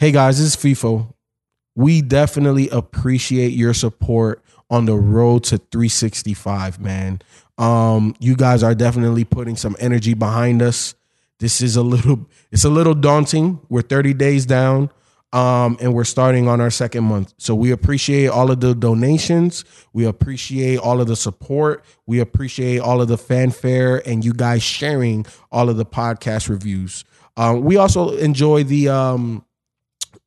Hey guys, this is Feefo. We definitely appreciate your support on the road to 365, man. Um, you guys are definitely putting some energy behind us. This is a little, it's a little daunting. We're 30 days down, um, and we're starting on our second month. So we appreciate all of the donations. We appreciate all of the support. We appreciate all of the fanfare and you guys sharing all of the podcast reviews. Um, we also enjoy the um,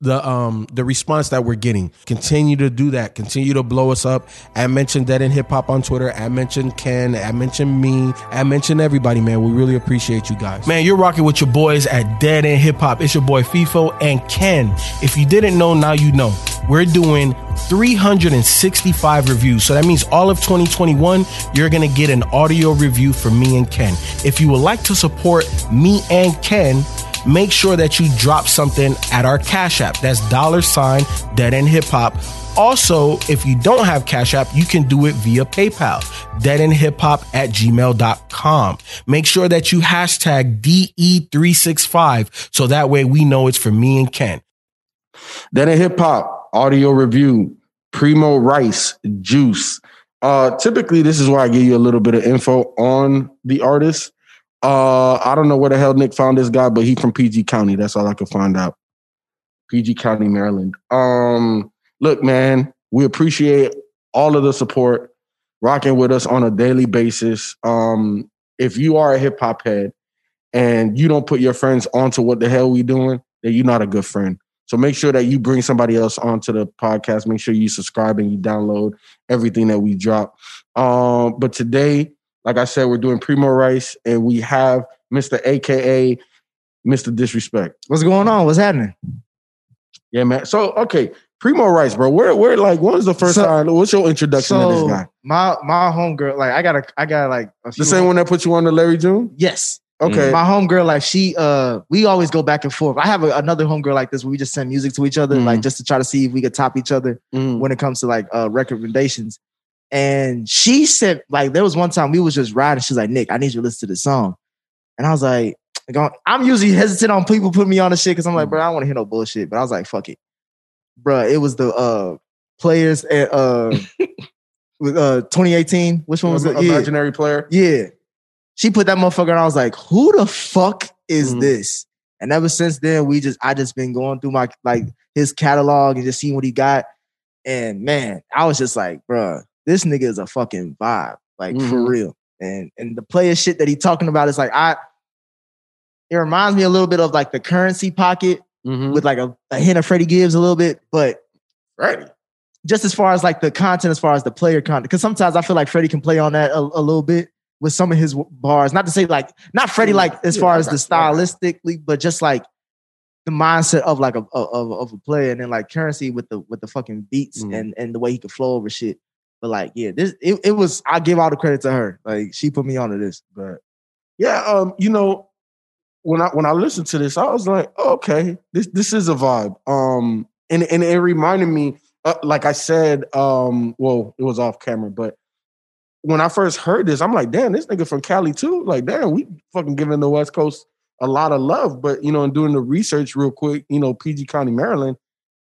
the um the response that we're getting. Continue to do that. Continue to blow us up. I mentioned Dead End Hip Hop on Twitter. I mentioned Ken. I mentioned me. I mentioned everybody, man. We really appreciate you guys. Man, you're rocking with your boys at Dead End Hip Hop. It's your boy Feefo and Ken. If you didn't know, now you know. We're doing 365 reviews. So that means all of 2021, you're going to get an audio review from me and Ken. If you would like to support me and Ken, make sure that you drop something at our Cash App. That's dollar sign dead end hip hop. Also, if you don't have Cash App, you can do it via PayPal, deadendhiphop at gmail.com. Make sure that you hashtag DE365 so that way we know it's for me and Ken. Dead a hip hop audio review, Premo Rice, Juice. Uh, typically, this is where I give you a little bit of info on the artist. Uh, I don't know where the hell Nick found this guy, but he from PG County. That's all I could find out. PG County, Maryland. Um, look, man, we appreciate all of the support, rocking with us on a daily basis. Um, if you are a hip hop head and you don't put your friends onto what the hell we doing, then you're not a good friend. So make sure that you bring somebody else onto the podcast. Make sure you subscribe and you download everything that we drop. Um, but today, like I said, we're doing Premo Rice and we have Mr. AKA Mr. Disrespect. What's going on? What's happening? Yeah, man. So okay, Premo Rice, bro. Where where like when was the first So- time? What's your introduction to this guy? my my homegirl, like I got a I got like a The same one that put you on the Larry June? Yes. Okay. My homegirl, like she uh we always go back and forth. I have a, another homegirl like this where we just send music to each other, Mhm. like just to try to see if we could top each other Mm. when it comes to like uh recommendations. And she said, like, there was one time we was just riding. She's like, Nick, I need you to listen to this song. And I was like, I'm usually hesitant on people putting me on the shit because I'm like, bro, I don't want to hear no bullshit. But I was like, fuck it. Bro, it was the uh players at uh uh 2018. Which one was it? Yeah. Imaginary player. Yeah. She put that motherfucker and I was like, who the fuck is Mhm. this? And ever since then, we just I just been going through my like his catalog and just seeing what he got. And man, I was just like, bruh, this nigga is a fucking vibe. Like for Mhm. real. And and the player shit that he talking about is like I it reminds me a little bit of like the Curren$y pocket Mhm. with like a, a hint of Freddie Gibbs a little bit, but Right. just as far as like the content, as far as the player content, because sometimes I feel like Freddie can play on that a, a little bit with some of his bars. Not to say like not Freddie like as Yeah, far as the stylistically, but just like the mindset of like a of, of a player, and then like Curren$y with the with the fucking beats Mhm. and and the way he could flow over shit. But like, yeah, this it, it was. I give all the credit to her. Like she put me onto this. But Yeah, um, you know, when I when I listened to this, I was like, okay, this this is a vibe. Um, and and it reminded me, uh, like I said, um, well, it was off camera, but when I first heard this, I'm like, damn, this nigga from Cali too. Like, damn, we fucking giving the West Coast a lot of love. But you know, in doing the research real quick, you know, PG County, Maryland,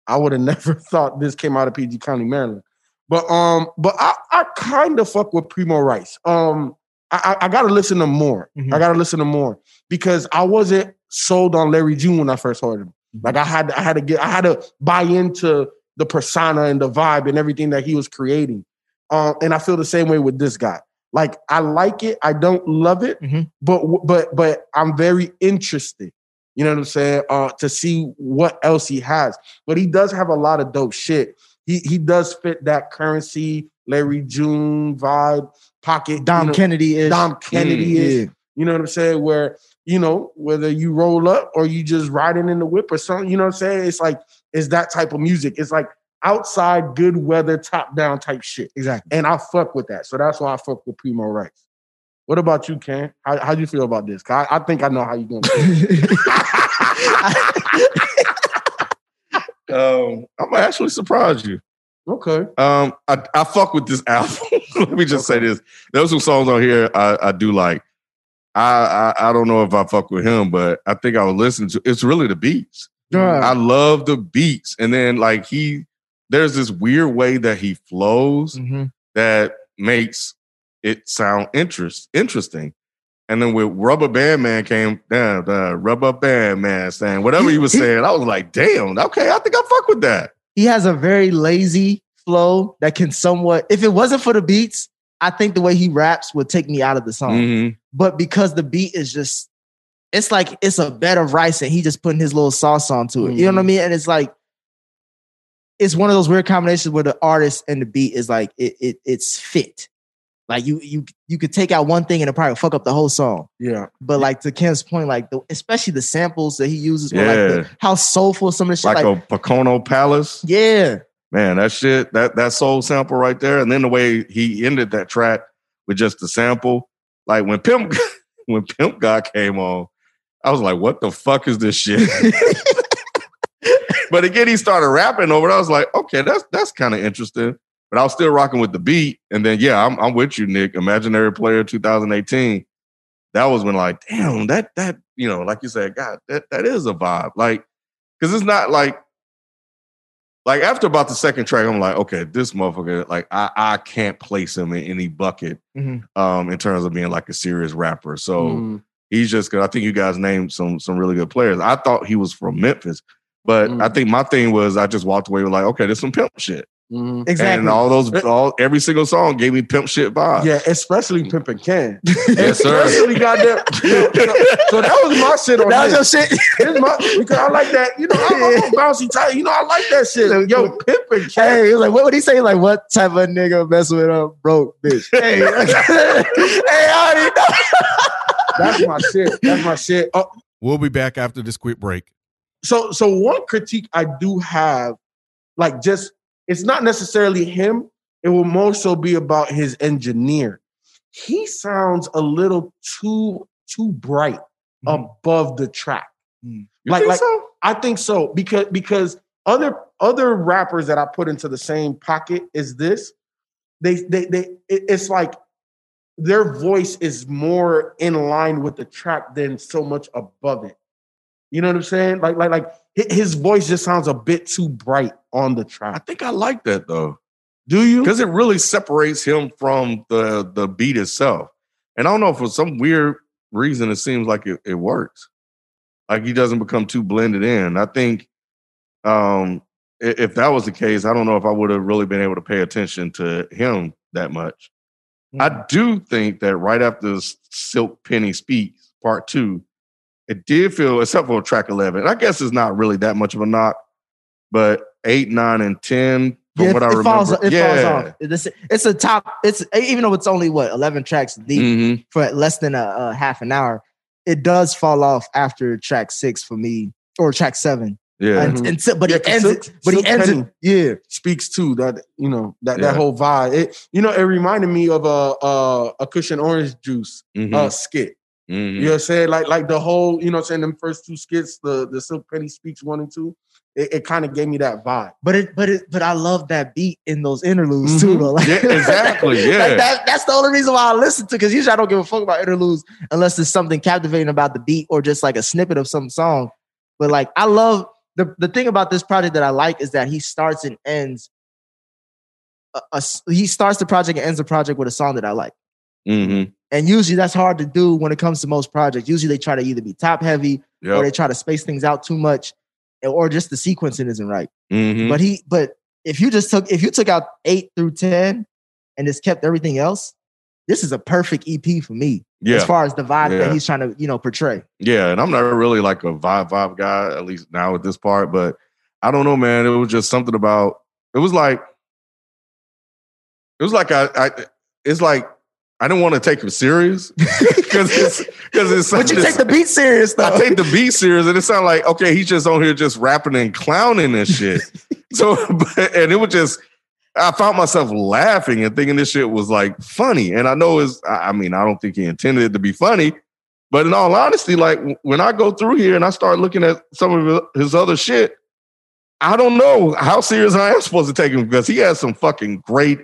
I would have never thought this came out of PG County, Maryland. But um, but I, I kind of fuck with Premo Rice. Um, I, I, I gotta listen to more. Mhm. I gotta listen to more because I wasn't sold on Larry June when I first heard him. Like I had I had to get I had to buy into the persona and the vibe and everything that he was creating. Um, and I feel the same way with this guy. Like I like it, I don't love it, Mhm. but but but I'm very interested. You know what I'm saying? Uh, to see what else he has. But he does have a lot of dope shit. He he does fit that Curren$y, Larry June vibe, pocket. Dom you know, Kennedy is Dom Kennedy is. You know what I'm saying? Where, you know, whether you roll up or you just riding in the whip or something, you know what I'm saying? It's like, it's that type of music. It's like outside, good weather, top down type shit. exactly. And I fuck with that. So that's why I fuck with Premo Rice. What about you, Ken? How how you feel about this? I, I think I know how you're gonna Um, I'm gonna actually surprise you. Okay. Um, I, I fuck with this album. Let me just say this. There's some songs on here I, I do like. I, I I don't know if I fuck with him, but I think I was listening to. It's really the beats. I love the beats. And then like he there's this weird way that he flows Mhm. that makes it sound interest interesting. And then with Rubber Band Man came down, the Rubber Band Man saying whatever he was saying, I was like, damn, okay, I think I fuck with that. he has a very lazy flow that can somewhat, if it wasn't for the beats, I think the way he raps would take me out of the song. Mhm. But because the beat is just, it's like it's a bed of rice and he just putting his little sauce onto it. You know what I mean? And it's like, it's one of those weird combinations where the artist and the beat is like it, it it's fit. Like you you you could take out one thing and it probably fuck up the whole song. Yeah. But like to Ken's point, like the especially the samples that he uses, or like Yeah. the, how soulful some of the shit. Like, Like, a Pocono Palace. yeah, Man, that shit, that that soul sample right there. And then the way he ended that track with just the sample. Like when Pimp when Pimp God came on, I was like, what the fuck is this shit? but again, he started rapping over it. I was like, okay, that's that's kind of interesting. But I was still rocking with the beat. And then yeah, I'm I'm with you, Nick. Imaginary Player 2018. That was when like, damn, that that, you know, like you said, God, that that is a vibe. Like, because it's not like like after about the second track, I'm like, okay, this motherfucker, like I, I can't place him in any bucket Mhm. um in terms of being like a serious rapper. So Mm. he's just good. I think you guys named some some really good players. I thought he was from Memphis, but Mm. I think my thing was I just walked away with like, okay, there's some pimp shit. Mhm. exactly. And all those all every single song gave me pimp shit vibes. Yeah, especially Pimpin' Ken. Yes, sir. Especially goddamn. so that was my shit on that was this. your shit. This my, because I like that. You know, I'm, I'm a bouncy type. You know, I like that shit. Yo, Pimpin' Ken. Hey, he was like, what would he say? Like, what type of nigga mess with a broke bitch? Hey, hey, I already know. That's my shit. That's my shit. Oh, We'll be back after this quick break. so so one critique I do have, like just it's not necessarily him. It will more so be about his engineer. He sounds a little too too bright mm-hmm. above the track. Mm. You Like- think like- so? I think so because because other other rappers that I put into the same pocket is this. They they they it- it's like their voice is more in line with the track than so much above it. You know what I'm saying? Like like like his voice just sounds a bit too bright on the track. I think I like that though. Do you? because it really separates him from the the beat itself. And I don't know for some weird reason it seems like it, it works. Like he doesn't become too blended in. I think um if that was the case, I don't know if I would have really been able to pay attention to him that much. I do think that right after Silk Penny speaks part two, it did feel, except for track eleven. I guess it's not really that much of a knock, but eight, nine, and ten, from Yeah, what I it remember, falls, it yeah. falls off. It's, it's a top. It's even though it's only what eleven tracks deep Mhm. for less than a, a half an hour, it does fall off after track six for me or track seven. Yeah. And, and so- but Yeah, he 'cause ends Silk- it. But he ends Penny- it. Yeah. speaks to that, you know, that, Yeah. that whole vibe. It, you know, it reminded me of a a, a cushion orange juice Mhm. uh, skit. Mhm. You know what I'm saying? Like like the whole, you know what I'm saying, them first two skits, the the Silk Penny speaks one and two, it, it kind of gave me that vibe. But it, but it, but I love that beat in those interludes too, Mhm. though. Like, Yeah, exactly, yeah. like that, that's the only reason why I listen to. Because usually I don't give a fuck about interludes unless there's something captivating about the beat or just like a snippet of some song. But like, I love the the thing about this project that I like is that he starts and ends. A, a s- he starts the project and ends the project with a song that I like. Mhm. And usually that's hard to do when it comes to most projects. Usually they try to either be top heavy or they try to space things out too much, or just the sequencing isn't right. Mhm. But he, but if you just took, if you took out eight through ten and just kept everything else, this is a perfect EP for me Yeah. as far as the vibe Yeah. that he's trying to, you know, portray. Yeah. And I'm not really like a vibe vibe guy, at least now at this part, but I don't know, man. It was just something about it was like it was like I, I it's like I didn't want to take him serious because it's because it's But you take the beat serious though. I take the beat serious, and it sounded like okay, he's just on here just rapping and clowning and shit. so, but, and it was just, I found myself laughing and thinking this shit was like funny. And I know it's, I mean, I don't think he intended it to be funny, but in all honesty, like when I go through here and I start looking at some of his other shit, I don't know how serious I am supposed to take him because he has some fucking great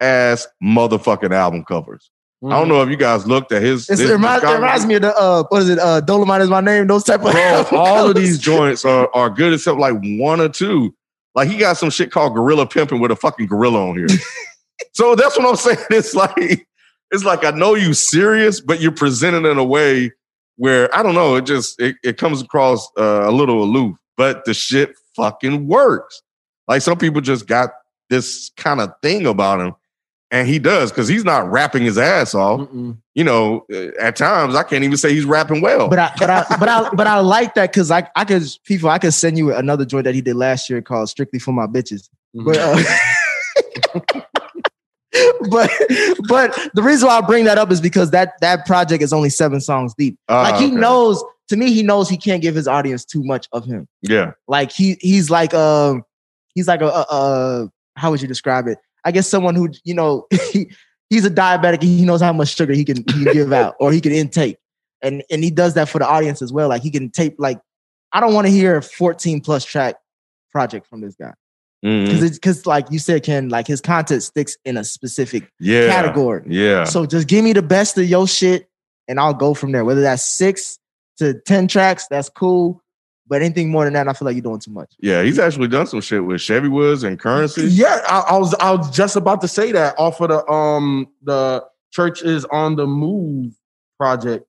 ass motherfucking album covers. I don't know if you guys looked at his. It, reminds, it reminds me of the uh, what is it? Uh, Dolemite is my name. Those type of Bro, all of these joints are, are good except like one or two. Like he got some shit called gorilla pimping with a fucking gorilla on here. so that's what I'm saying. It's like it's like I know you serious, but you're presented in a way where I don't know. It just it, it comes across uh, a little aloof, but the shit fucking works. Like some people just got this kind of thing about him, and he does because he's not rapping his ass off. Mm-mm. You know, uh, at times I can't even say he's rapping well. But I, but I, but I, but I like that because I, I could people, I could send you another joint that he did last year called "Strictly for My Bitches." But, uh, but, but the reason why I bring that up is because that that project is only seven songs deep. Ah, like he okay. knows, to me, he knows he can't give his audience too much of him. yeah, Like he, he's like, um, he's like a, a, a how would you describe it? I guess someone who, you know, he, he's a diabetic and he knows how much sugar he can, he can give out or he can intake. And and he does that for the audience as well. Like he can tape like I don't want to hear a 14 plus track project from this guy. Mm-hmm. Because because like you said, Ken, like his content sticks in a specific yeah, category. Yeah, So just give me the best of your shit and I'll go from there. Whether that's six to 10 tracks, that's cool. But anything more than that, I feel like you're doing too much. yeah. He's actually done some shit with Chevy Woods and Curren$y. Yeah, I, I was I was just about to say that off of the um the church is on the move project.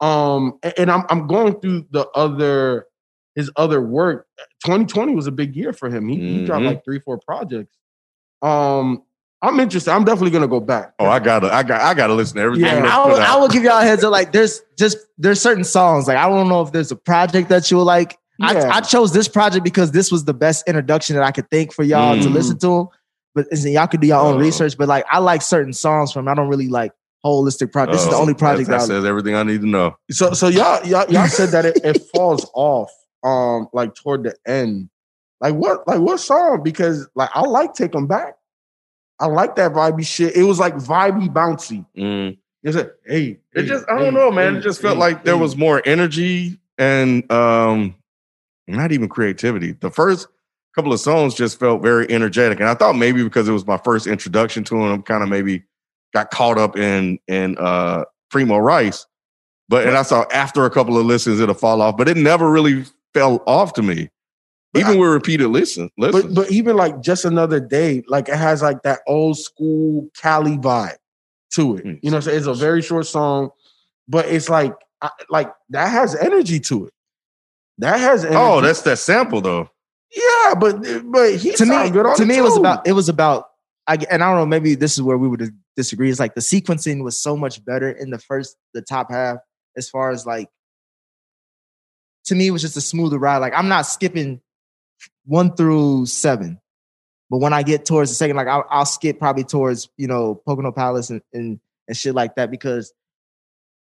Um a- and, I'm I'm going through the other his other work. 2020 was a big year for him. He, he dropped Mhm. like three, four projects. Um I'm interested. I'm definitely gonna go back. Oh, I gotta, I got, I gotta listen to everything. Yeah, I will, I will give y'all a heads up. Like, there's just there's certain songs. Like, I don't know if there's a project that you will like. Yeah. I, I chose this project because this was the best introduction that I could think for y'all to Mhm. listen to them. But listen, y'all could do your own Oh. research. But like, I like certain songs from. I don't really like holistic project. This is the Oh, only project that, that, that says everything I need to know. So so y'all y'all, y'all said that it, it falls off um like toward the end. Like what like what song? Because like I like Take 'em Back. I like that vibey shit. It was like vibey bouncy. Mm. It's like, hey, It hey, just, I don't know, man. hey, It just felt hey, like there hey. was more energy and um, not even creativity. The first couple of songs just felt very energetic, and I thought maybe because it was my first introduction to him, kind of maybe got caught up in in uh, Premo Rice. But and I saw after a couple of listens it'll fall off, but it never really fell off to me, But even I- with repeated listen. Listens. But but even like just another day, like it has like that old school Cali vibe to it. Mm. You know, so it's a very short song, but it's like I, like that has energy to it. That has energy. oh, that's that sample though. yeah, but but he to me, good on to me, it was about it was about. I, and I don't know, maybe this is where we would disagree. It's like the sequencing was so much better in the first, the top half, as far as like. To me, it was just a smoother ride. Like I'm not skipping one through seven, but when I get towards the second, like I'll, I'll skip probably towards you know Pocono Palace and, and and shit like that because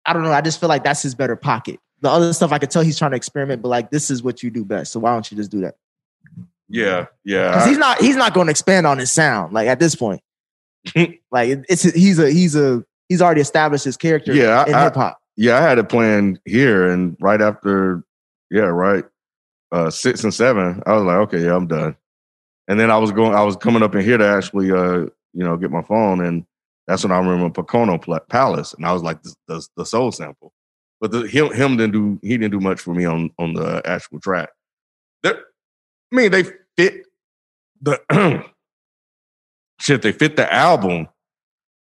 I don't know. I just feel like that's his better pocket. The other stuff I could tell he's trying to experiment, but like this is what you do best. So why don't you just do that? Yeah, yeah. Because he's not he's not going to expand on his sound like at this point. like it- it's he's a he's a he's already established his character Yeah, in hip hop. yeah, I had it planned here, and right after, yeah, right, uh, six and seven, I was like, okay, yeah, I'm done. And then I was going, I was coming up in here to actually, uh, you know, get my phone, and that's when I remember Pocono Palace, and I was like, the, the, the soul sample, but the, him him didn't do he didn't do much for me on on the actual track. They're- I mean, they fit the shit, they fit the album,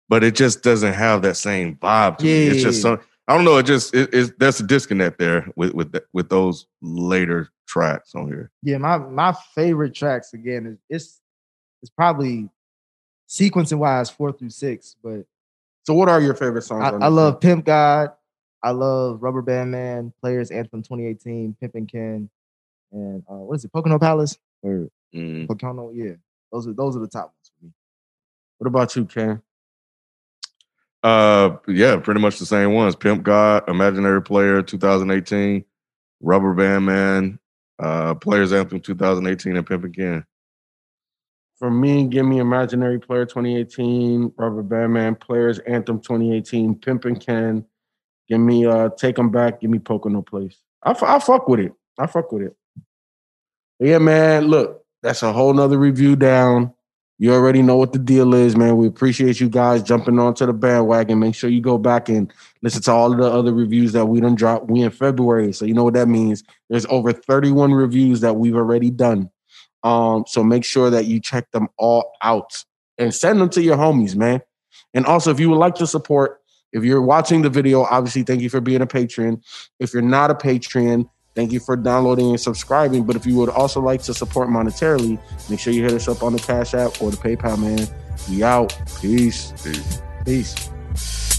but it just doesn't have that same vibe. To me. It's just Yeah. some. I don't know. It just it, it's there's a disconnect there with with with those later tracks on here. Yeah, my my favorite tracks again is it's it's probably sequencing wise four through six, but So what are your favorite songs? I, on I love? Pimp God, I love Rubber Band Man, Players Anthem 2018, Pimpin' Ken, and uh, what is it, Pocono Palace or Mm. Pocono? Yeah, those are those are the top ones for me. What about you, Ken? Uh, yeah, pretty much the same ones. Pimp God, Imaginary Player, 2018, Rubber Band Man, uh, Players Anthem 2018, and Pimp Again. For me, give me Imaginary Player 2018, Rubber Band Man, Players Anthem 2018, Pimpin' Ken. Give me uh Take 'em Back, give me Pocono Place. I, f- I fuck with it. I fuck with it. But yeah, man, look, that's a whole nother review down. You already know what the deal is, man. We appreciate you guys jumping onto the bandwagon. Make sure you go back and listen to all of the other reviews that we done dropped. We in February, so you know what that means. There's over 31 reviews that we've already done. Um, so make sure that you check them all out and send them to your homies, man. And also, if you would like to support, if you're watching the video, obviously, thank you for being a patron. If you're not a patron, thank you for downloading and subscribing. But if you would also like to support monetarily, make sure you hit us up on the Cash App or the PayPal, man. We out. Peace. Peace. Peace.